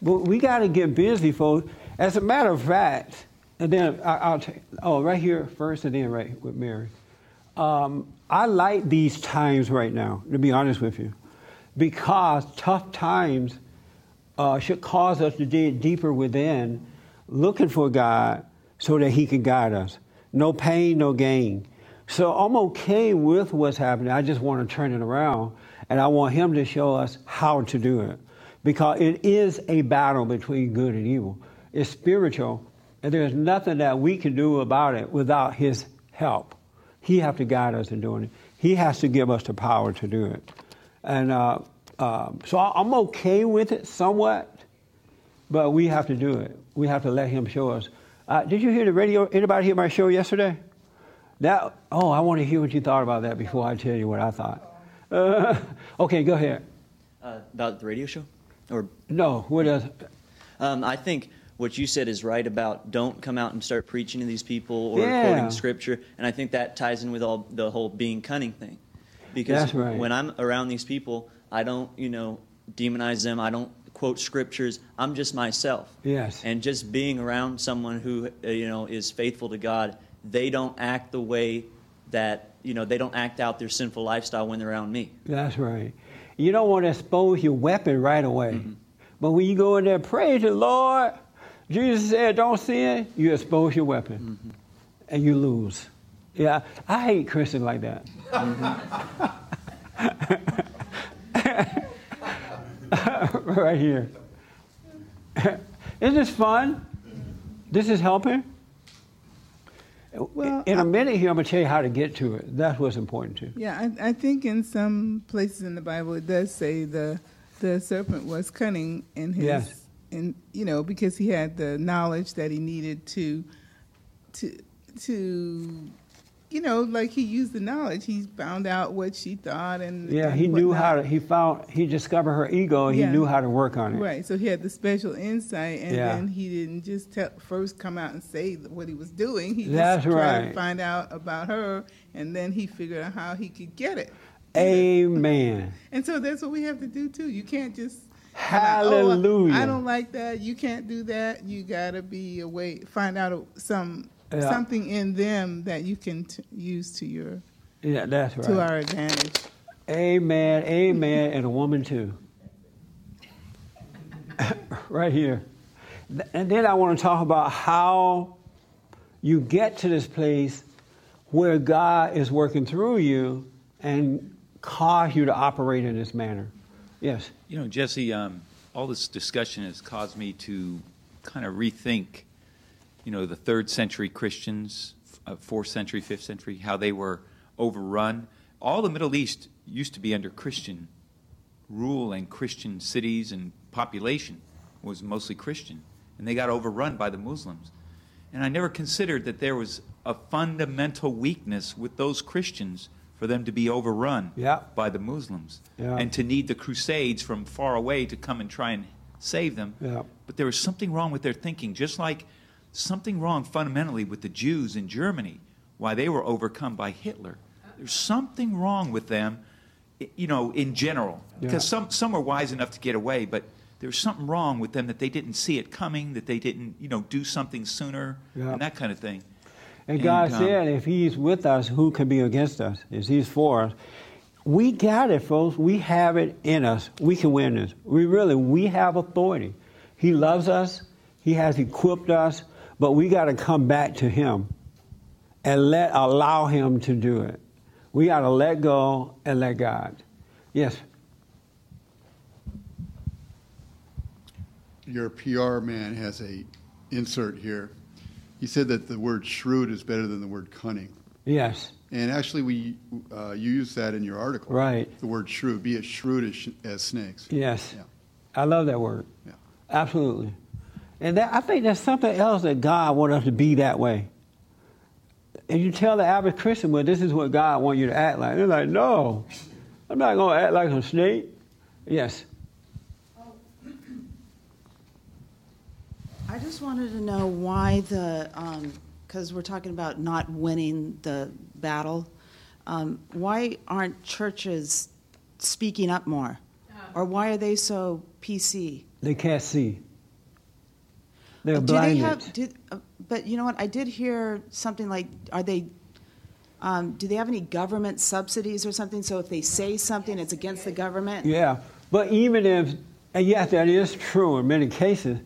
But we got to get busy, folks. As a matter of fact, and then I, I'll take, oh, right here first and then right with Mary. Um, I like these times right now, to be honest with you, because tough times uh, should cause us to dig deeper within, looking for God so that He can guide us. No pain, no gain. So I'm okay with what's happening. I just want to turn it around, and I want Him to show us how to do it. Because it is a battle between good and evil. It's spiritual, and there's nothing that we can do about it without His help. He has to guide us in doing it. He has to give us the power to do it. And uh, um, so I'm okay with it somewhat, but we have to do it. We have to let Him show us. Uh, did you hear the radio? Anybody hear my show yesterday? That oh, I want to hear what you thought about that before I tell you what I thought. Uh, (laughs) okay, go ahead. Uh, about the radio show? Or No, what else? Um, I think what you said is right about don't come out and start preaching to these people or Yeah. quoting scripture, and I think that ties in with all the whole being cunning thing. Because That's right. when I'm around these people, I don't, you know, demonize them. I don't quote scriptures. I'm just myself. Yes. And just being around someone who, uh, you know, is faithful to God, they don't act the way that, you know, they don't act out their sinful lifestyle when they're around me. That's right. You don't want to expose your weapon right away. But when you go in there, praise the Lord, Jesus said, don't sin, you expose your weapon. Mm-hmm. And you lose. Yeah, I hate Christians like that. Mm-hmm. (laughs) right here. Isn't this fun? This is helping? Well, in a minute here, I'm going to tell you how to get to it. That's what's important too. Yeah, I, I think in some places in the Bible it does say the the serpent was cunning in his Yes. In you know because he had the knowledge that he needed to to to you know like he used the knowledge he found out what she thought and Yeah, and he knew how to, he found, he discovered her ego, he Yeah. knew how to work on it. Right, so he had the special insight, and Yeah. then he didn't just tell, first come out and say what he was doing. He That's just tried right. to find out about her, and then he figured out how he could get it. Amen. And so that's what we have to do too. You can't just come out, "Oh, Hallelujah. I don't like that. You can't do that. You gotta be away. Find out some Yeah. something in them that you can t- use to your Yeah, that's right. to our advantage. Amen, amen, and a woman too. (laughs) right here. And then I want to talk about how you get to this place where God is working through you and cause you to operate in this manner. Yes. You know, Jesse, um, all this discussion has caused me to kind of rethink, you know, the third century Christians, uh, fourth century, fifth century, how they were overrun. All the Middle East used to be under Christian rule, and Christian cities and population was mostly Christian, and they got overrun by the Muslims. And I never considered that there was a fundamental weakness with those Christians for them to be overrun Yeah. by the Muslims Yeah. and to need the Crusades from far away to come and try and save them. Yeah. But there was something wrong with their thinking, just like something wrong fundamentally with the Jews in Germany, why they were overcome by Hitler. There's something wrong with them, you know, in general. Because some, some were wise enough to get away, but there's something wrong with them that they didn't see it coming, that they didn't, you know, do something sooner, and that kind of thing. And God um, said, if He's with us, who can be against us? If He's for us, we got it, folks. We have it in us. We can win this. We really, we have authority. He loves us. He has equipped us, but we got to come back to Him and let allow Him to do it. We got to let go and let God. Yes. Your PR man has a insert here. He said that the word shrewd is better than the word cunning. Yes. And actually, we uh, you use that in your article. Right. The word shrewd, be as shrewd as, sh- as snakes. Yes. Yeah. I love that word. Yeah. Absolutely. And that, I think there's something else that God wants us to be that way. And you tell the average Christian, well, this is what God wants you to act like. They're like, no, I'm not going to act like a snake. Yes. I just wanted to know why the, because we're talking about not winning the battle, um, why aren't churches speaking up more? Or why are they so PC? They can't see. They're do blinded. they have? Did, uh, but you know what? I did hear something like, are they? Um, do they have any government subsidies or something? So if they say something, it's against the government. Yeah, but even if, and yes, that is true in many cases,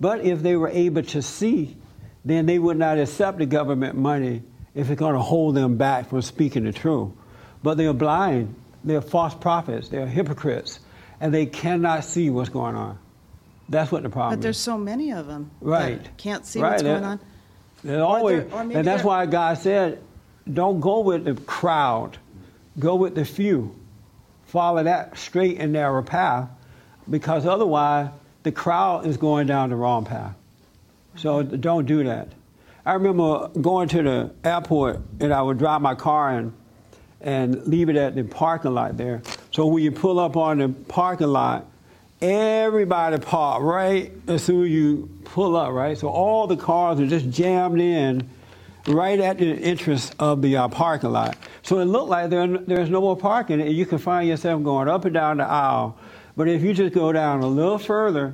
but if they were able to see, then they would not accept the government money if it's going to hold them back from speaking the truth. But they're blind, they're false prophets, they're hypocrites, and they cannot see what's going on. That's what the problem is. But there's is. so many of them. Right. Can't see Right, what's going on. There's always, and that's why God said, don't go with the crowd, go with the few. Follow that straight and narrow path, because otherwise the crowd is going down the wrong path. So don't do that. I remember going to the airport and I would drive my car in and leave it at the parking lot there. So when you pull up on the parking lot, everybody park right as soon as you pull up, right? So all the cars are just jammed in right at the entrance of the uh, parking lot. So it looked like there, there's no more parking, and you can find yourself going up and down the aisle. But if you just go down a little further,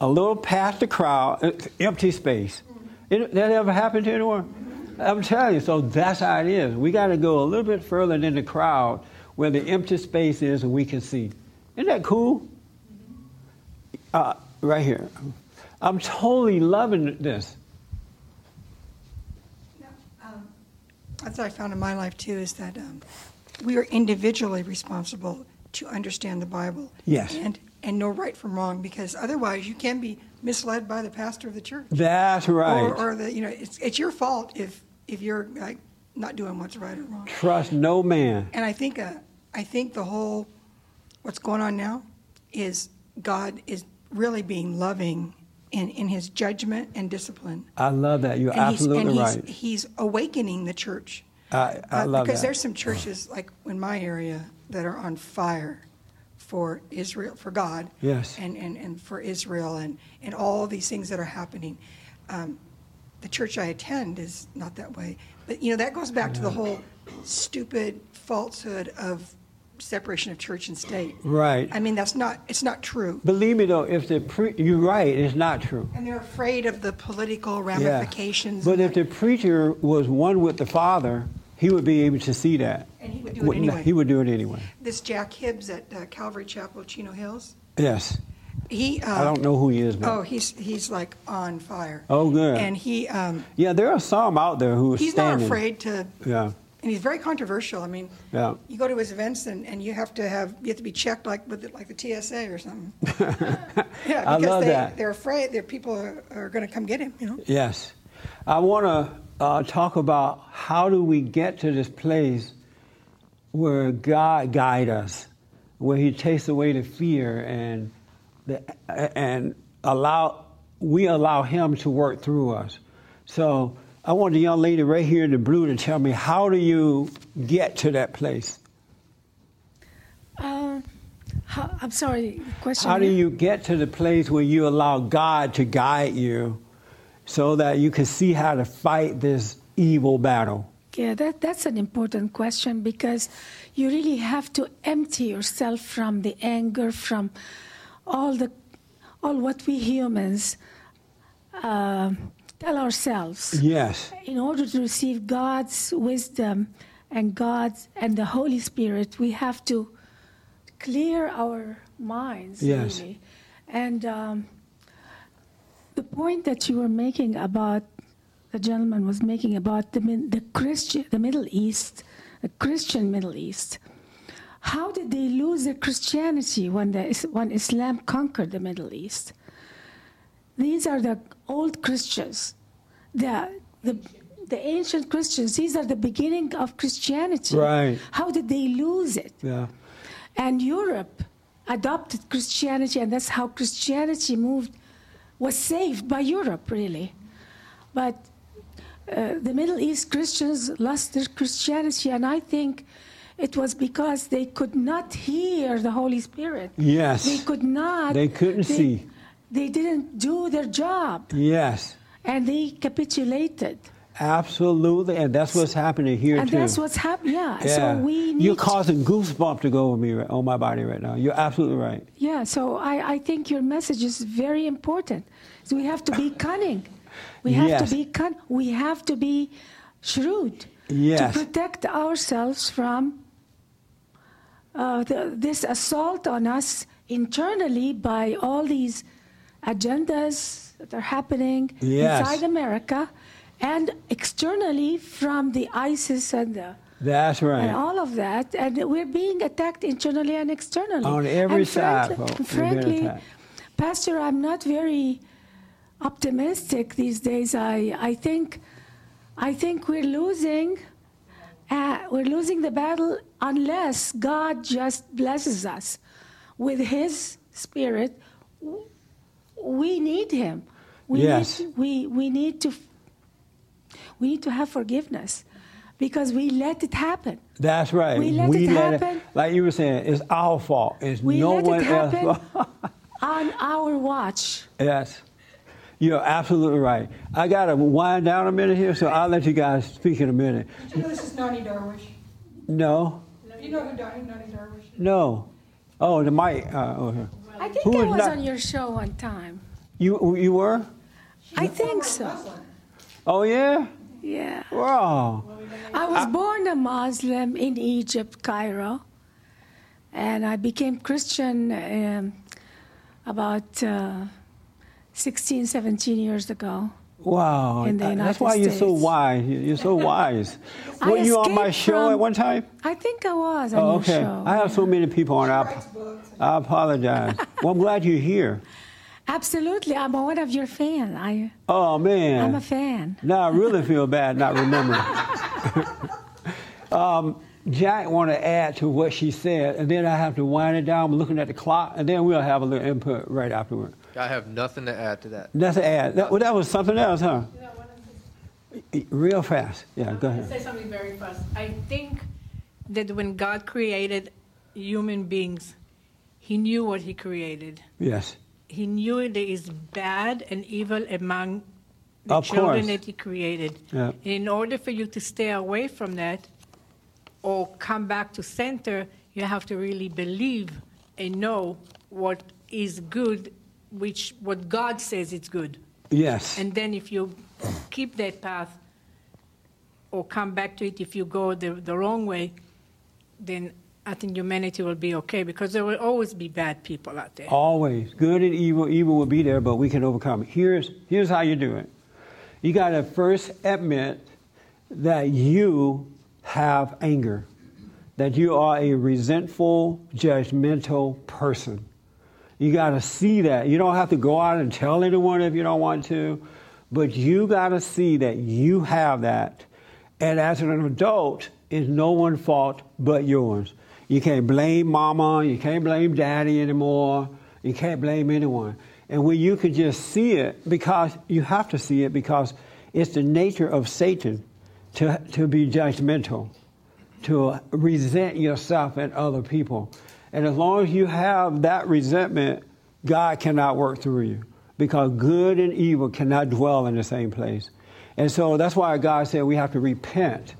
a little past the crowd, empty space. It, that ever happened to anyone? I'm telling you, so that's how it is. We got to go a little bit further than the crowd where the empty space is and we can see. Isn't that cool? Uh, right here. I'm totally loving this. That's what I found in my life too, is that um, we are individually responsible to understand the Bible. Yes. And, and know right from wrong, because otherwise you can be misled by the pastor of the church. That's right. Or, or the, you know, it's, it's your fault if, if you're like not doing what's right or wrong. Trust no man. And I think, uh, I think the whole, what's going on now is God is really being loving in, in his judgment and discipline. I love that. You're and he's, absolutely and he's, right. he's awakening the church. I, I Uh, love because that. there's some churches like in my area that are on fire for Israel, for God, Yes. and, and, and for Israel, and, and all these things that are happening. Um, the church I attend is not that way, but you know that goes back to the whole stupid falsehood of separation of church and state. Right. I mean that's not it's not true, Believe me though, if the pre- you're right, it's not true. and they're afraid of the political Yeah. ramifications. But if the preacher was one with the Father, he would be able to see that. And he would do it anyway. He would do it anyway. this Jack Hibbs at uh, Calvary Chapel, Chino Hills. Yes. He. Uh, I don't know who he is, but Oh, he's he's like on fire. Oh, good. And he um, yeah, there are some out there who are he's standing. not afraid to, Yeah, and he's very controversial. I mean, yeah. you go to his events and, and you have to have you have to be checked like with the, like the TSA or something. (laughs) (laughs) yeah, I because love they that. they're afraid that people are, are going to come get him. You know. Yes. I want to uh, talk about how do we get to this place where God guide us, where He takes away the fear and the, and allow we allow Him to work through us. So I want the young lady right here in the blue to tell me how do you get to that place? Uh, how, I'm sorry, question. How do you get to the place where you allow God to guide you so that you can see how to fight this evil battle? Yeah, that, that's an important question because you really have to empty yourself from the anger, from all the, all what we humans uh, tell ourselves. Yes. In order to receive God's wisdom and God's and the Holy Spirit, we have to clear our minds. Yes. Really. And um, the point that you were making about the gentleman was making about the the Christian, the Middle East, the Christian Middle East. How did they lose their Christianity when the when Islam conquered the Middle East? These are the old Christians, the the the ancient Christians. These are the beginning of Christianity. Right. How did they lose it? Yeah. And Europe adopted Christianity, and that's how Christianity moved, was saved by Europe, really. But uh, the Middle East Christians lost their Christianity, and I think it was because they could not hear the Holy Spirit. Yes. They could not. They couldn't see. They didn't do their job, Yes. and they capitulated. Absolutely, and that's what's happening here and too. that's what's happening. Yeah. yeah. So we need. You're causing goosebumps to go over me right- on my body right now. You're absolutely right. Yeah, so I, I think your message is very important. So we have to be cunning. We have Yes. to be cun- We have to be shrewd Yes. to protect ourselves from uh, the, this assault on us internally by all these agendas that are happening Yes. inside America and externally from the ISIS and the That's right. and all of that, and we're being attacked internally and externally. On every And side, frankly-. Pastor, I'm not very optimistic these days. I, I think, I think we're losing. Uh, we're losing the battle unless God just blesses us with His Spirit. We need Him. We Yes. Need, we we need to. We need to have forgiveness, because we let it happen. That's right. We let it happen. like you were saying, it's our fault. It's We no let one it happen else. (laughs) on our watch. yes. You're absolutely right. I got to wind down a minute here, so I'll let you guys speak in a minute. Did you know this is Nonie Darwish? No, Do you know who Nonie Nonie Darwish? no. Oh, the mic. Uh, oh, here. I think Who I was not- on your show one time. You you were? I think so. Oh yeah. Yeah. Wow. I was born a Muslim in Egypt, Cairo, and I became Christian um, about uh, 16, 17 years ago. Wow, in the Uh, United that's why you're so States. wise. You- You're so (laughs) wise. Were you on my show at one time? I think I was on Oh, your okay. show. I have so many people on. I, I apologize. (laughs) well, I'm glad you're here. Absolutely, I'm one of your fans. I, Oh man, I'm a fan. Now I really feel bad not (laughs) remembering. um, Jack want to add to what she said, and then I have to wind it down. I'm looking at the clock, and then we'll have a little input right afterward. I have nothing to add to that. That's an ad. That, well, that was something else, huh? Real fast. Yeah, go I'll ahead. say something very fast. I think that when God created human beings, He knew what He created. Yes. He knew there is bad and evil among the Of children course. that He created. Yeah. In order for you to stay away from that or come back to center, you have to really believe and know what is good, which what God says is good. Yes. And then if you keep that path or come back to it, if you go the, the wrong way, then I think humanity will be okay because there will always be bad people out there. Always. Good and evil. Evil will be there, but we can overcome it. Here's, here's how you do it. You got to first admit that you have anger, that you are a resentful, judgmental person. You got to see that. You don't have to go out and tell anyone if you don't want to, but you got to see that you have that. And as an adult, it's no one's fault but yours. You can't blame mama, you can't blame daddy anymore, you can't blame anyone. And when you can just see it, because you have to see it, because it's the nature of Satan to, to be judgmental to resent yourself and other people. And as long as you have that resentment, God cannot work through you because good and evil cannot dwell in the same place. And so that's why God said we have to repent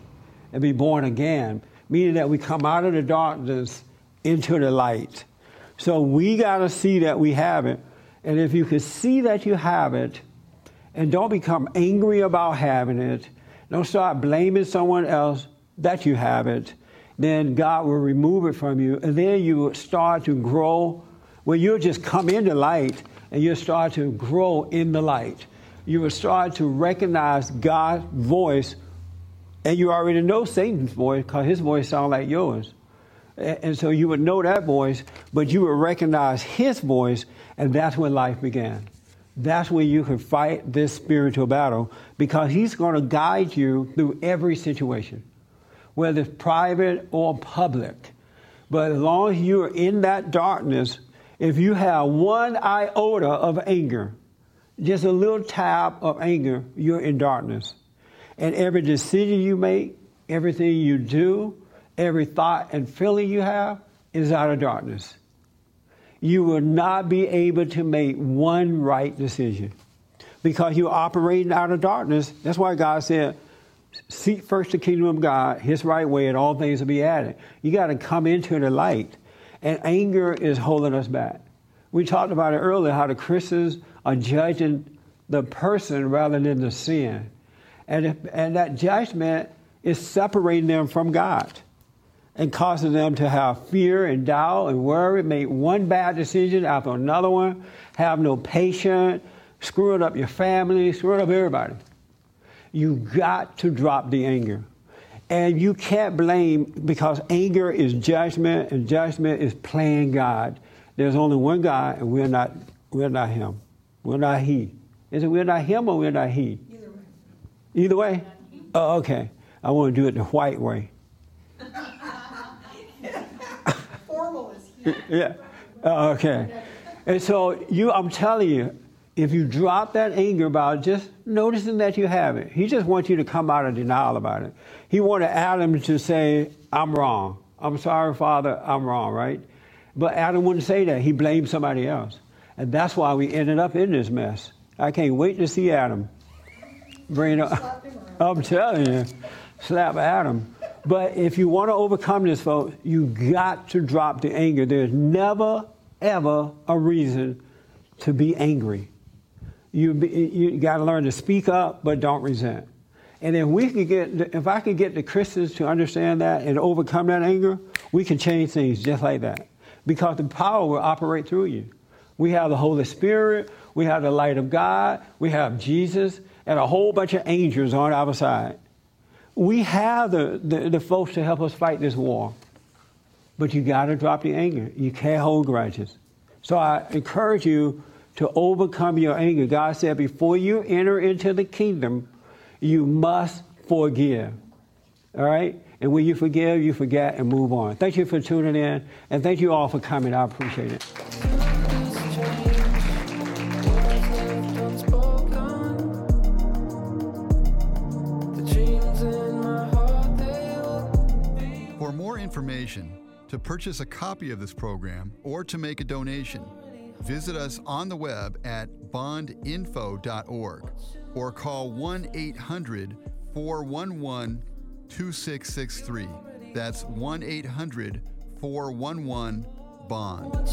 and be born again, meaning that we come out of the darkness into the light. So we got to see that we have it. And if you can see that you have it, and don't become angry about having it, don't start blaming someone else that you have it, then God will remove it from you. And then you will start to grow. Well, you'll just come into light and you'll start to grow in the light. You will start to recognize God's voice, and you already know Satan's voice because his voice sounds like yours. And so you would know that voice, but you would recognize his voice, and that's when life began. That's when you can fight this spiritual battle because he's going to guide you through every situation, whether it's private or public. But as long as you're in that darkness, if you have one iota of anger, just a little tap of anger, you're in darkness. And every decision you make, everything you do, every thought and feeling you have is out of darkness. You will not be able to make one right decision because you're operating out of darkness. That's why God said, Seek first the kingdom of God, His right way, and all things will be added. You got to come into the light. And anger is holding us back. We talked about it earlier how the Christians are judging the person rather than the sin. And, if, and that judgment is separating them from God and causing them to have fear and doubt and worry, make one bad decision after another one, have no patience, screwing up your family, screwing up everybody. You got to drop the anger. And you can't blame because anger is judgment and judgment is playing God. There's only one God and we're not we're not him. We're not he. Is it we're not him or we're not he? Either way. Oh, okay. I want to do it the white way. Formal is Yeah. Oh, okay. And so you, I'm telling you, if you drop that anger about just noticing that you have it, he just wants you to come out of denial about it. He wanted Adam to say, "I'm wrong. I'm sorry, Father. I'm wrong." Right? But Adam wouldn't say that. He blamed somebody else, and that's why we ended up in this mess. I can't wait to see Adam. Bring (laughs) up. I'm telling you, slap Adam. But if you want to overcome this, folks, you got to drop the anger. There's never, ever a reason to be angry. You, you got to learn to speak up, but don't resent. And if we could get, if I could get the Christians to understand that and overcome that anger, we can change things just like that. Because the power will operate through you. We have the Holy Spirit, we have the light of God, we have Jesus, and a whole bunch of angels on our side. We have the, the, the folks to help us fight this war. But you got to drop the anger. You can't hold grudges. So I encourage you to overcome your anger. God said, before you enter into the kingdom, you must forgive. All right? And when you forgive, you forget and move on. Thank you for tuning in, and thank you all for coming. I appreciate it. More information, to purchase a copy of this program, or to make a donation, visit us on the web at bondinfo.org or call 1 800 411 2663. That's 1 800 411 BOND.